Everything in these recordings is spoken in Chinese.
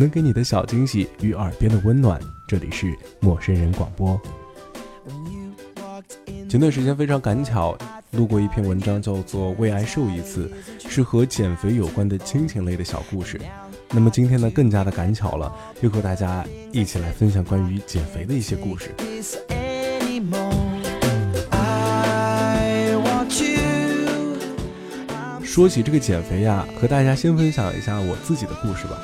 能给你的小惊喜与耳边的温暖。这里是陌生人广播。前段时间非常赶巧，路过一篇文章，叫做《为爱瘦一次》，是和减肥有关的亲情类的小故事。那么今天呢，更加的赶巧了，又和大家一起来分享关于减肥的一些故事。说起这个减肥呀，和大家先分享一下我自己的故事吧。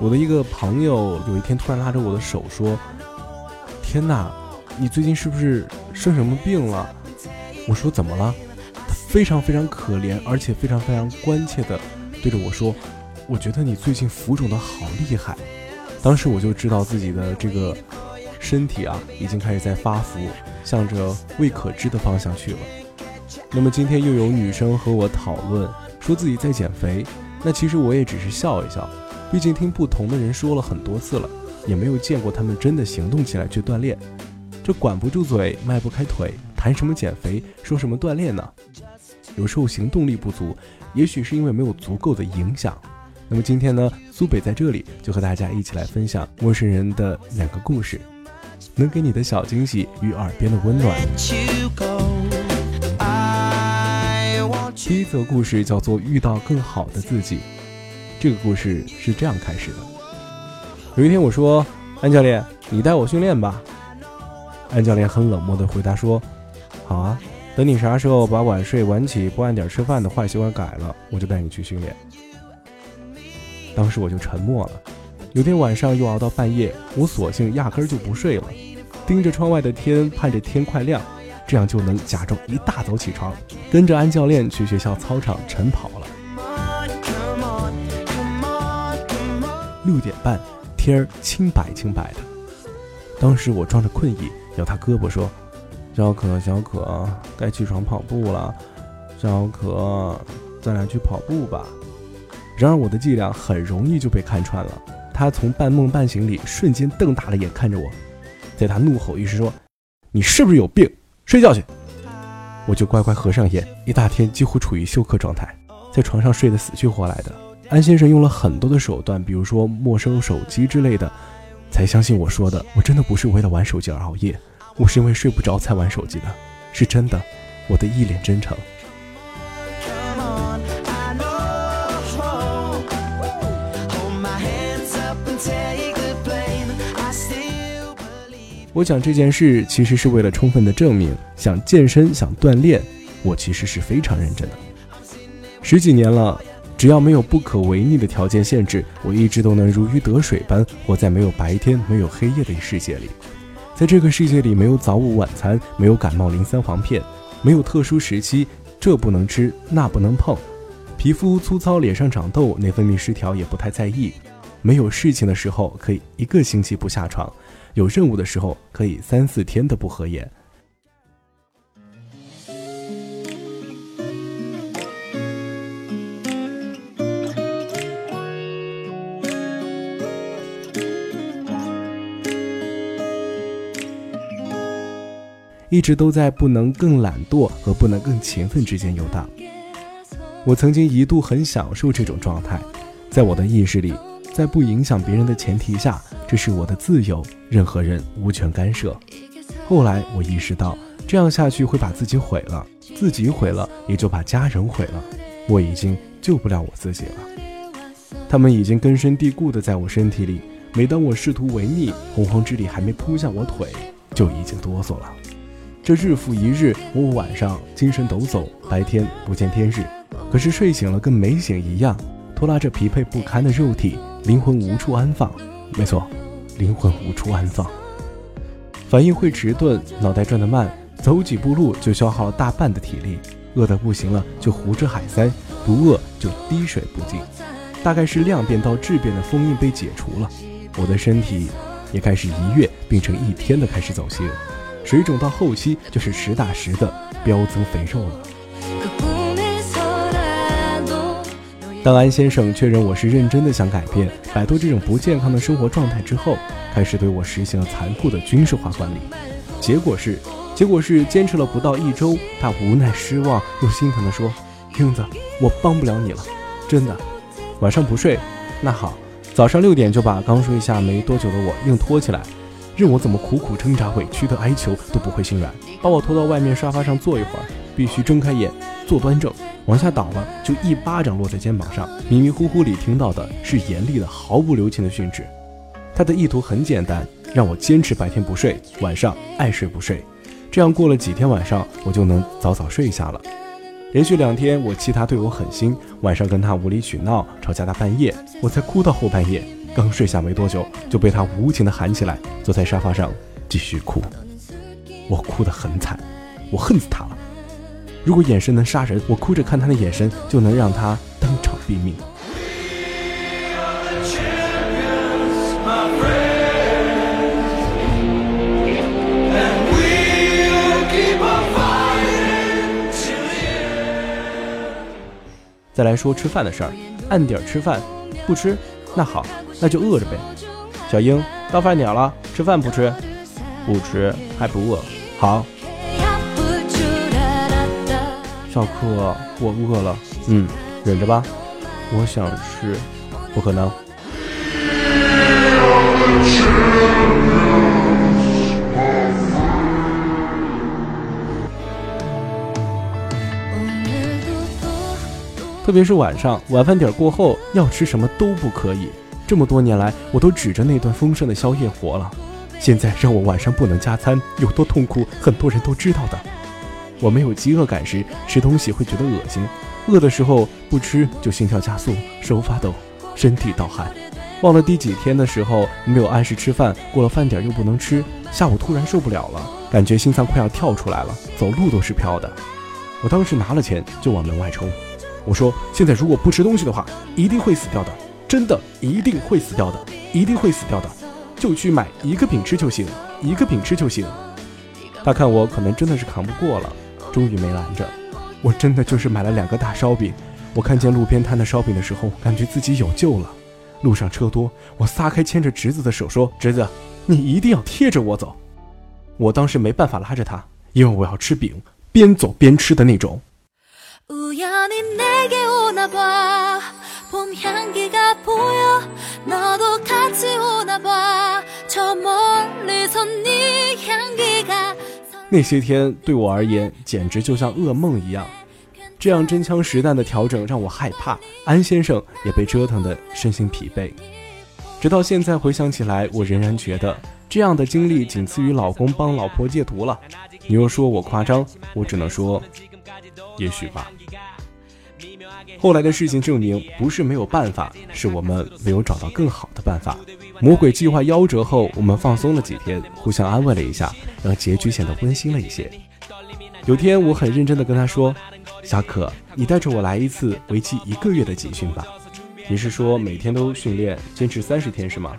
我的一个朋友有一天突然拉着我的手说：“天哪，你最近是不是生什么病了？”我说：“怎么了？”他非常非常可怜，而且非常非常关切的对着我说：“我觉得你最近浮肿的好厉害。”当时我就知道自己的这个身体啊，已经开始在发福，向着未可知的方向去了。那么今天又有女生和我讨论。说自己在减肥，那其实我也只是笑一笑，毕竟听不同的人说了很多次了，也没有见过他们真的行动起来去锻炼。这管不住嘴，迈不开腿，谈什么减肥，说什么锻炼呢？有时候行动力不足，也许是因为没有足够的影响。那么今天呢，苏北在这里就和大家一起来分享陌生人的两个故事，能给你的小惊喜与耳边的温暖。第一则故事叫做《遇到更好的自己》。这个故事是这样开始的：有一天，我说：“安教练，你带我训练吧。”安教练很冷漠地回答说：“好啊，等你啥时候把晚睡晚起不按点吃饭的坏习惯改了，我就带你去训练。”当时我就沉默了。有天晚上又熬到半夜，我索性压根就不睡了，盯着窗外的天，盼着天快亮。这样就能假装一大早起床，跟着安教练去学校操场晨跑了。六点半，天儿清白清白的。当时我装着困意，摇他胳膊说：“小可，小可，该起床跑步了。小可，咱俩去跑步吧。”然而我的伎俩很容易就被看穿了。他从半梦半醒里瞬间瞪大了眼看着我，在他怒吼一声说：“你是不是有病？”睡觉去，我就乖乖合上眼，一大天几乎处于休克状态，在床上睡得死去活来的。安先生用了很多的手段，比如说没收手机之类的，才相信我说的。我真的不是为了玩手机而熬夜，我是因为睡不着才玩手机的，是真的，我的一脸真诚。我讲这件事其实是为了充分的证明，想健身、想锻炼，我其实是非常认真的。十几年了，只要没有不可违逆的条件限制，我一直都能如鱼得水般活在没有白天、没有黑夜的世界里。在这个世界里，没有早午晚餐，没有感冒灵三黄片，没有特殊时期，这不能吃，那不能碰。皮肤粗糙，脸上长痘，内分泌失调也不太在意。没有事情的时候，可以一个星期不下床。有任务的时候，可以三四天都不合眼。一直都在不能更懒惰和不能更勤奋之间游荡。我曾经一度很享受这种状态，在我的意识里。在不影响别人的前提下，这是我的自由，任何人无权干涉。后来我意识到，这样下去会把自己毁了，自己毁了，也就把家人毁了。我已经救不了我自己了，他们已经根深蒂固的在我身体里。每当我试图违逆，洪荒之力还没扑向我腿，就已经哆嗦了。这日复一日，我晚上精神抖擞，白天不见天日，可是睡醒了跟没醒一样，拖拉着疲惫不堪的肉体。灵魂无处安放，没错，灵魂无处安放。反应会迟钝，脑袋转得慢，走几步路就消耗了大半的体力。饿得不行了就胡吃海塞，不饿就滴水不进。大概是量变到质变的封印被解除了，我的身体也开始一月变成一天的开始走形，水肿到后期就是实打实的飙增肥肉了。当安先生确认我是认真的想改变、摆脱这种不健康的生活状态之后，开始对我实行了残酷的军事化管理。结果是，结果是坚持了不到一周，他无奈、失望又心疼地说：“英子，我帮不了你了，真的。晚上不睡，那好，早上六点就把刚睡下没多久的我硬拖起来，任我怎么苦苦挣扎、委屈的哀求都不会心软，把我拖到外面沙发上坐一会儿，必须睁开眼，坐端正，往下倒了就一巴掌落在肩膀上。迷迷糊糊里听到的是严厉的、毫不留情的训斥。他的意图很简单，让我坚持白天不睡，晚上爱睡不睡，这样过了几天晚上，我就能早早睡下了。连续两天，我气他对我狠心，晚上跟他无理取闹，吵架到半夜，我才哭到后半夜。刚睡下没多久，就被他无情的喊起来，坐在沙发上继续哭。我哭得很惨，我恨死他了。如果眼神能杀人，我哭着看他的眼神，就能让他当场毙命。再来说吃饭的事儿，按点吃饭，不吃，那好，那就饿着呗。小英，到饭点了，吃饭不吃？不吃，还不饿。好。小克，我饿了。嗯，忍着吧。我想吃，不可能。特别是晚上晚饭点过后要吃什么都不可以。这么多年来，我都指着那顿丰盛的宵夜活了。现在让我晚上不能加餐，有多痛苦，很多人都知道的。我没有饥饿感时吃东西会觉得恶心，饿的时候不吃就心跳加速，手发抖，身体盗汗。忘了第几天的时候没有按时吃饭，过了饭点又不能吃，下午突然受不了了，感觉心脏快要跳出来了，走路都是飘的。我当时拿了钱就往门外冲。我说：“现在如果不吃东西的话，一定会死掉的，真的一定会死掉的，一定会死掉的。就去买一个饼吃就行，一个饼吃就行。”他看我可能真的是扛不过了，终于没拦着。我真的就是买了两个大烧饼。我看见路边摊的烧饼的时候，感觉自己有救了。路上车多，我撒开牵着侄子的手说：“侄子，你一定要贴着我走。”我当时没办法拉着他，因为我要吃饼，边走边吃的那种。那些天对我而言简直就像噩梦一样，这样真枪实弹的调整让我害怕，安先生也被折腾得身心疲惫。直到现在回想起来，我仍然觉得这样的经历仅次于老公帮老婆戒毒了。你又说我夸张，我只能说，也许吧。后来的事情证明，不是没有办法，是我们没有找到更好的办法。魔鬼计划夭折后，我们放松了几天，互相安慰了一下，让结局显得温馨了一些。有天，我很认真地跟他说：“小可，你带着我来一次为期一个月的集训吧。你是说每天都训练，坚持三十天是吗？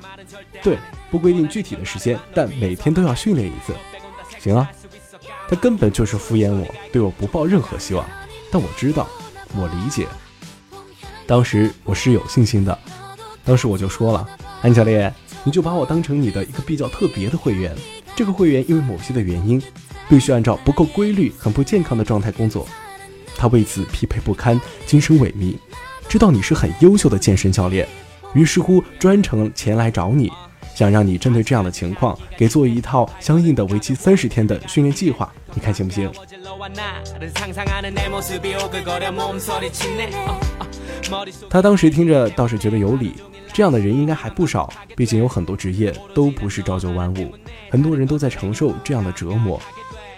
对，不规定具体的时间，但每天都要训练一次。行啊。他根本就是敷衍我，对我不抱任何希望。但我知道。”我理解，当时我是有信心的。当时我就说了：“安教练，你就把我当成你的一个比较特别的会员。这个会员因为某些的原因，必须按照不够规律、很不健康的状态工作，他为此疲惫不堪、精神萎靡。知道你是很优秀的健身教练，于是乎专程前来找你，想让你针对这样的情况，给做一套相应的为期三十天的训练计划。你看行不行？”他当时听着倒是觉得有理，这样的人应该还不少。毕竟有很多职业都不是朝九晚五，很多人都在承受这样的折磨。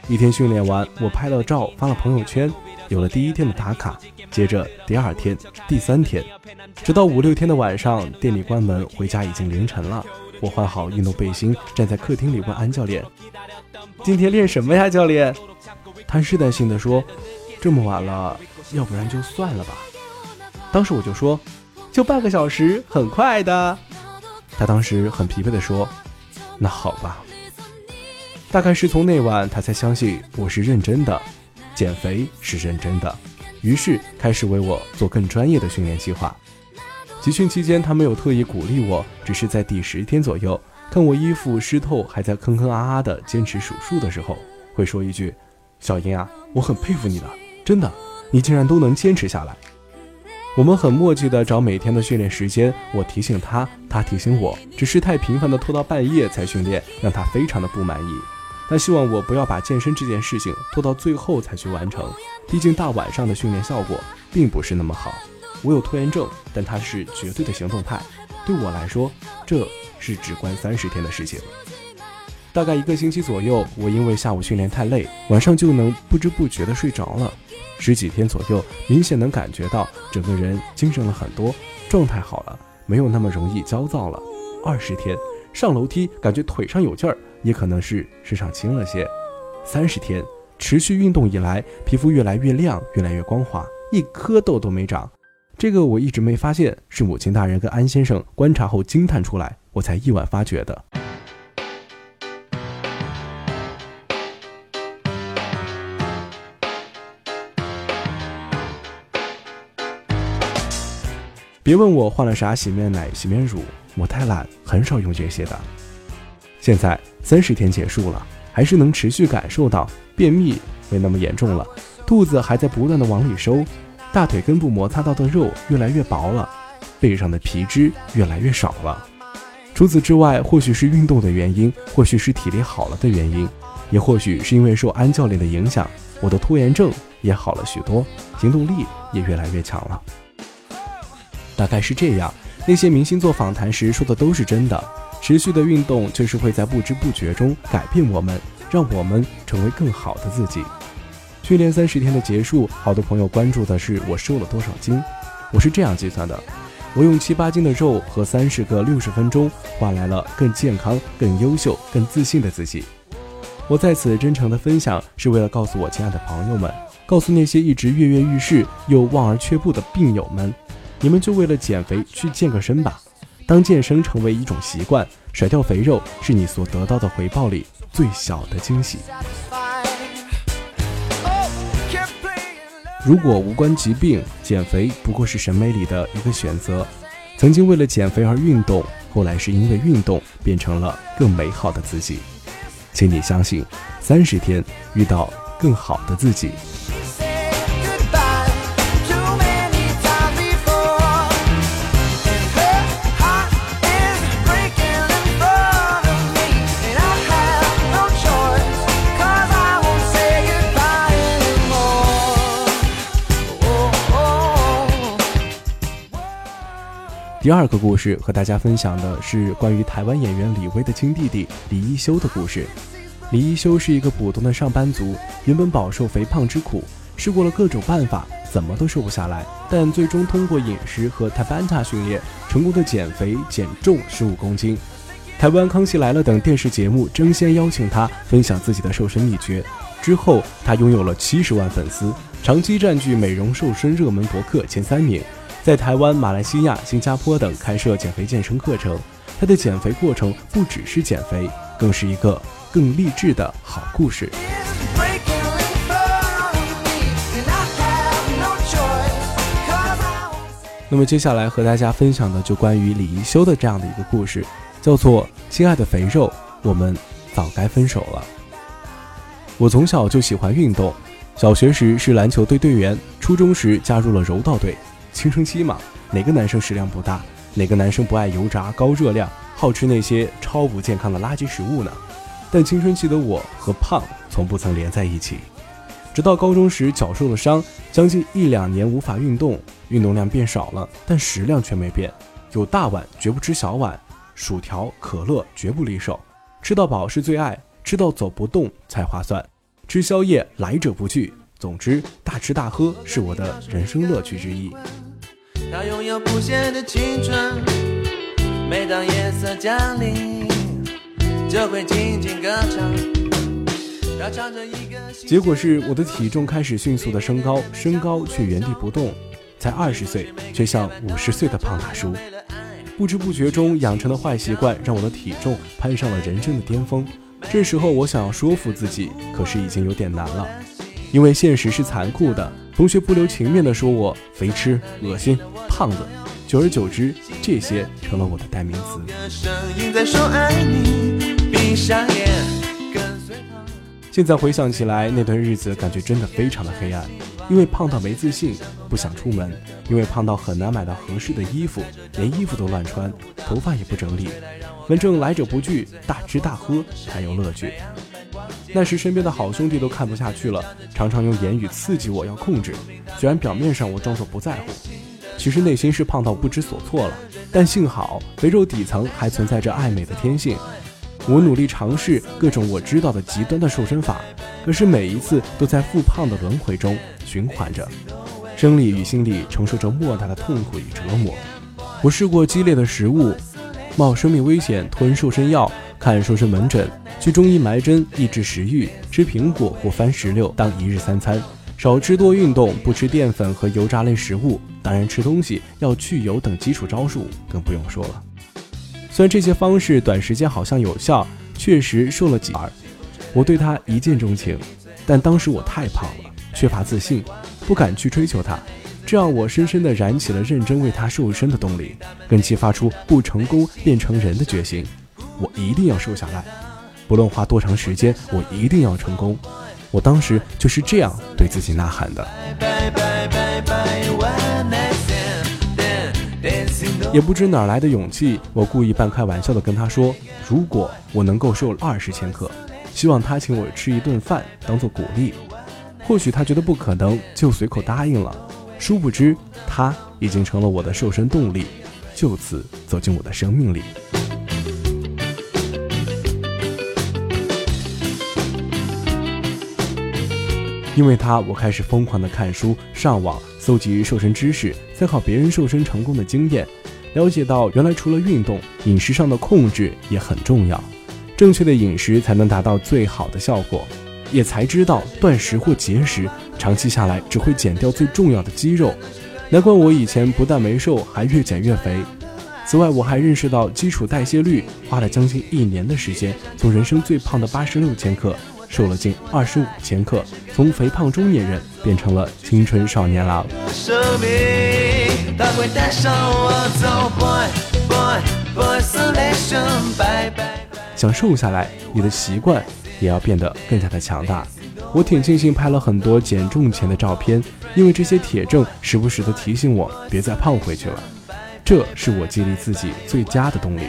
一天训练完，我拍了照发了朋友圈，有了第一天的打卡。接着第二天、第三天，直到五六天的晚上，店里关门，回家已经凌晨了。我换好运动背心，站在客厅里问安教练：“今天练什么呀，教练？”他试探性的说：“这么晚了，要不然就算了吧。”当时我就说：“就半个小时，很快的。”他当时很疲惫的说：“那好吧。”大概是从那晚，他才相信我是认真的，减肥是认真的，于是开始为我做更专业的训练计划。集训期间，他没有特意鼓励我，只是在第十天左右，看我衣服湿透，还在吭吭啊啊的坚持数数的时候，会说一句。小英啊，我很佩服你的，真的，你竟然都能坚持下来。我们很默契的找每天的训练时间，我提醒他，他提醒我，只是太频繁的拖到半夜才训练，让他非常的不满意。他希望我不要把健身这件事情拖到最后才去完成，毕竟大晚上的训练效果并不是那么好。我有拖延症，但他是绝对的行动派，对我来说，这是只关三十天的事情。大概一个星期左右，我因为下午训练太累，晚上就能不知不觉的睡着了。十几天左右，明显能感觉到整个人精神了很多，状态好了，没有那么容易焦躁了。二十天，上楼梯感觉腿上有劲儿，也可能是身上轻了些。三十天，持续运动以来，皮肤越来越亮，越来越光滑，一颗痘都没长。这个我一直没发现，是母亲大人跟安先生观察后惊叹出来，我才意外发觉的。别问我换了啥洗面奶、洗面乳，我太懒，很少用这些的。现在三十天结束了，还是能持续感受到便秘没那么严重了，肚子还在不断的往里收，大腿根部摩擦到的肉越来越薄了，背上的皮脂越来越少了。除此之外，或许是运动的原因，或许是体力好了的原因，也或许是因为受安教练的影响，我的拖延症也好了许多，行动力也越来越强了。大概是这样，那些明星做访谈时说的都是真的。持续的运动就是会在不知不觉中改变我们，让我们成为更好的自己。训练三十天的结束，好多朋友关注的是我瘦了多少斤。我是这样计算的：我用七八斤的肉和三十个六十分钟，换来了更健康、更优秀、更自信的自己。我在此真诚的分享，是为了告诉我亲爱的朋友们，告诉那些一直跃跃欲试又望而却步的病友们。你们就为了减肥去健个身吧。当健身成为一种习惯，甩掉肥肉是你所得到的回报里最小的惊喜。如果无关疾病，减肥不过是审美里的一个选择。曾经为了减肥而运动，后来是因为运动变成了更美好的自己。请你相信，三十天遇到更好的自己。第二个故事和大家分享的是关于台湾演员李威的亲弟弟李一修的故事。李一修是一个普通的上班族，原本饱受肥胖之苦，试过了各种办法，怎么都瘦不下来，但最终通过饮食和 Tabata 训练，成功的减肥减重十五公斤。台湾《康熙来了》等电视节目争先邀请他分享自己的瘦身秘诀，之后他拥有了七十万粉丝，长期占据美容瘦身热门博客前三名。在台湾、马来西亚、新加坡等开设减肥健身课程，他的减肥过程不只是减肥，更是一个更励志的好故事。那么接下来和大家分享的就关于李一修的这样的一个故事，叫做《亲爱的肥肉，我们早该分手了》。我从小就喜欢运动，小学时是篮球队队员，初中时加入了柔道队。青春期嘛，哪个男生食量不大？哪个男生不爱油炸、高热量、好吃那些超不健康的垃圾食物呢？但青春期的我和胖从不曾连在一起。直到高中时脚受了伤，将近一两年无法运动，运动量变少了，但食量却没变。有大碗绝不吃小碗，薯条、可乐绝不离手。吃到饱是最爱，吃到走不动才划算。吃宵夜来者不拒。总之，大吃大喝是我的人生乐趣之一。他拥有不懈的青春，每当夜色降临，就会静静歌唱。结果是我的体重开始迅速的升高，身高却原地不动，才二十岁，却像五十岁的胖大叔。不知不觉中养成的坏习惯，让我的体重攀上了人生的巅峰。这时候我想要说服自己，可是已经有点难了，因为现实是残酷的。同学不留情面地说我肥吃、恶心、胖子，久而久之，这些成了我的代名词。现在回想起来，那段日子感觉真的非常的黑暗。因为胖到没自信，不想出门；因为胖到很难买到合适的衣服，连衣服都乱穿，头发也不整理。反正来者不拒，大吃大喝才有乐趣。那时身边的好兄弟都看不下去了，常常用言语刺激我要控制。虽然表面上我装作不在乎，其实内心是胖到不知所措了。但幸好肥肉底层还存在着爱美的天性。我努力尝试各种我知道的极端的瘦身法，可是每一次都在复胖的轮回中。循环着，生理与心理承受着莫大的痛苦与折磨。我试过激烈的食物，冒生命危险吞瘦身药，看瘦身门诊，去中医埋针抑制食欲，吃苹果或番石榴当一日三餐，少吃多运动，不吃淀粉和油炸类食物。当然，吃东西要去油等基础招数更不用说了。虽然这些方式短时间好像有效，确实瘦了几儿，我对他一见钟情，但当时我太胖了。缺乏自信，不敢去追求他，这让我深深地燃起了认真为他瘦身的动力，更激发出不成功变成人的决心。我一定要瘦下来，不论花多长时间，我一定要成功。我当时就是这样对自己呐喊的。也不知哪来的勇气，我故意半开玩笑地跟他说：“如果我能够瘦二十千克，希望他请我吃一顿饭，当做鼓励。”或许他觉得不可能，就随口答应了。殊不知，他已经成了我的瘦身动力，就此走进我的生命里。因为他，我开始疯狂的看书、上网，搜集瘦身知识，参考别人瘦身成功的经验，了解到原来除了运动，饮食上的控制也很重要。正确的饮食才能达到最好的效果。也才知道断食或节食，长期下来只会减掉最重要的肌肉。难怪我以前不但没瘦，还越减越肥。此外，我还认识到基础代谢率，花了将近一年的时间，从人生最胖的八十六千克，瘦了近二十五千克，从肥胖中年人变成了青春少年郎。想瘦下来，你的习惯。也要变得更加的强大。我挺庆幸拍了很多减重前的照片，因为这些铁证时不时的提醒我别再胖回去了。这是我激励自己最佳的动力。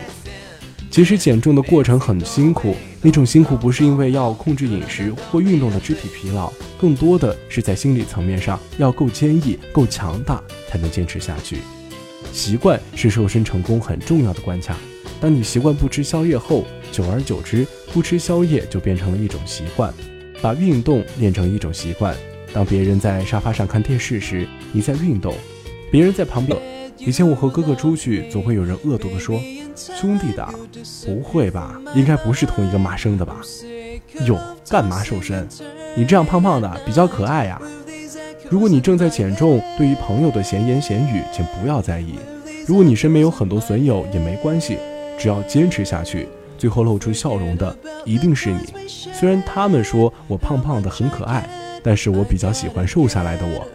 其实减重的过程很辛苦，那种辛苦不是因为要控制饮食或运动的肢体疲劳，更多的是在心理层面上要够坚毅、够强大才能坚持下去。习惯是瘦身成功很重要的关卡。当你习惯不吃宵夜后，久而久之，不吃宵夜就变成了一种习惯，把运动练成一种习惯。当别人在沙发上看电视时，你在运动；别人在旁边。以前我和哥哥出去，总会有人恶毒地说：“兄弟的，不会吧？应该不是同一个妈生的吧？”哟，干嘛瘦身？你这样胖胖的比较可爱呀。如果你正在减重，对于朋友的闲言闲语，请不要在意。如果你身边有很多损友，也没关系。只要坚持下去，最后露出笑容的一定是你。虽然他们说我胖胖的很可爱，但是我比较喜欢瘦下来的我，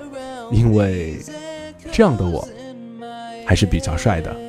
因为这样的我还是比较帅的。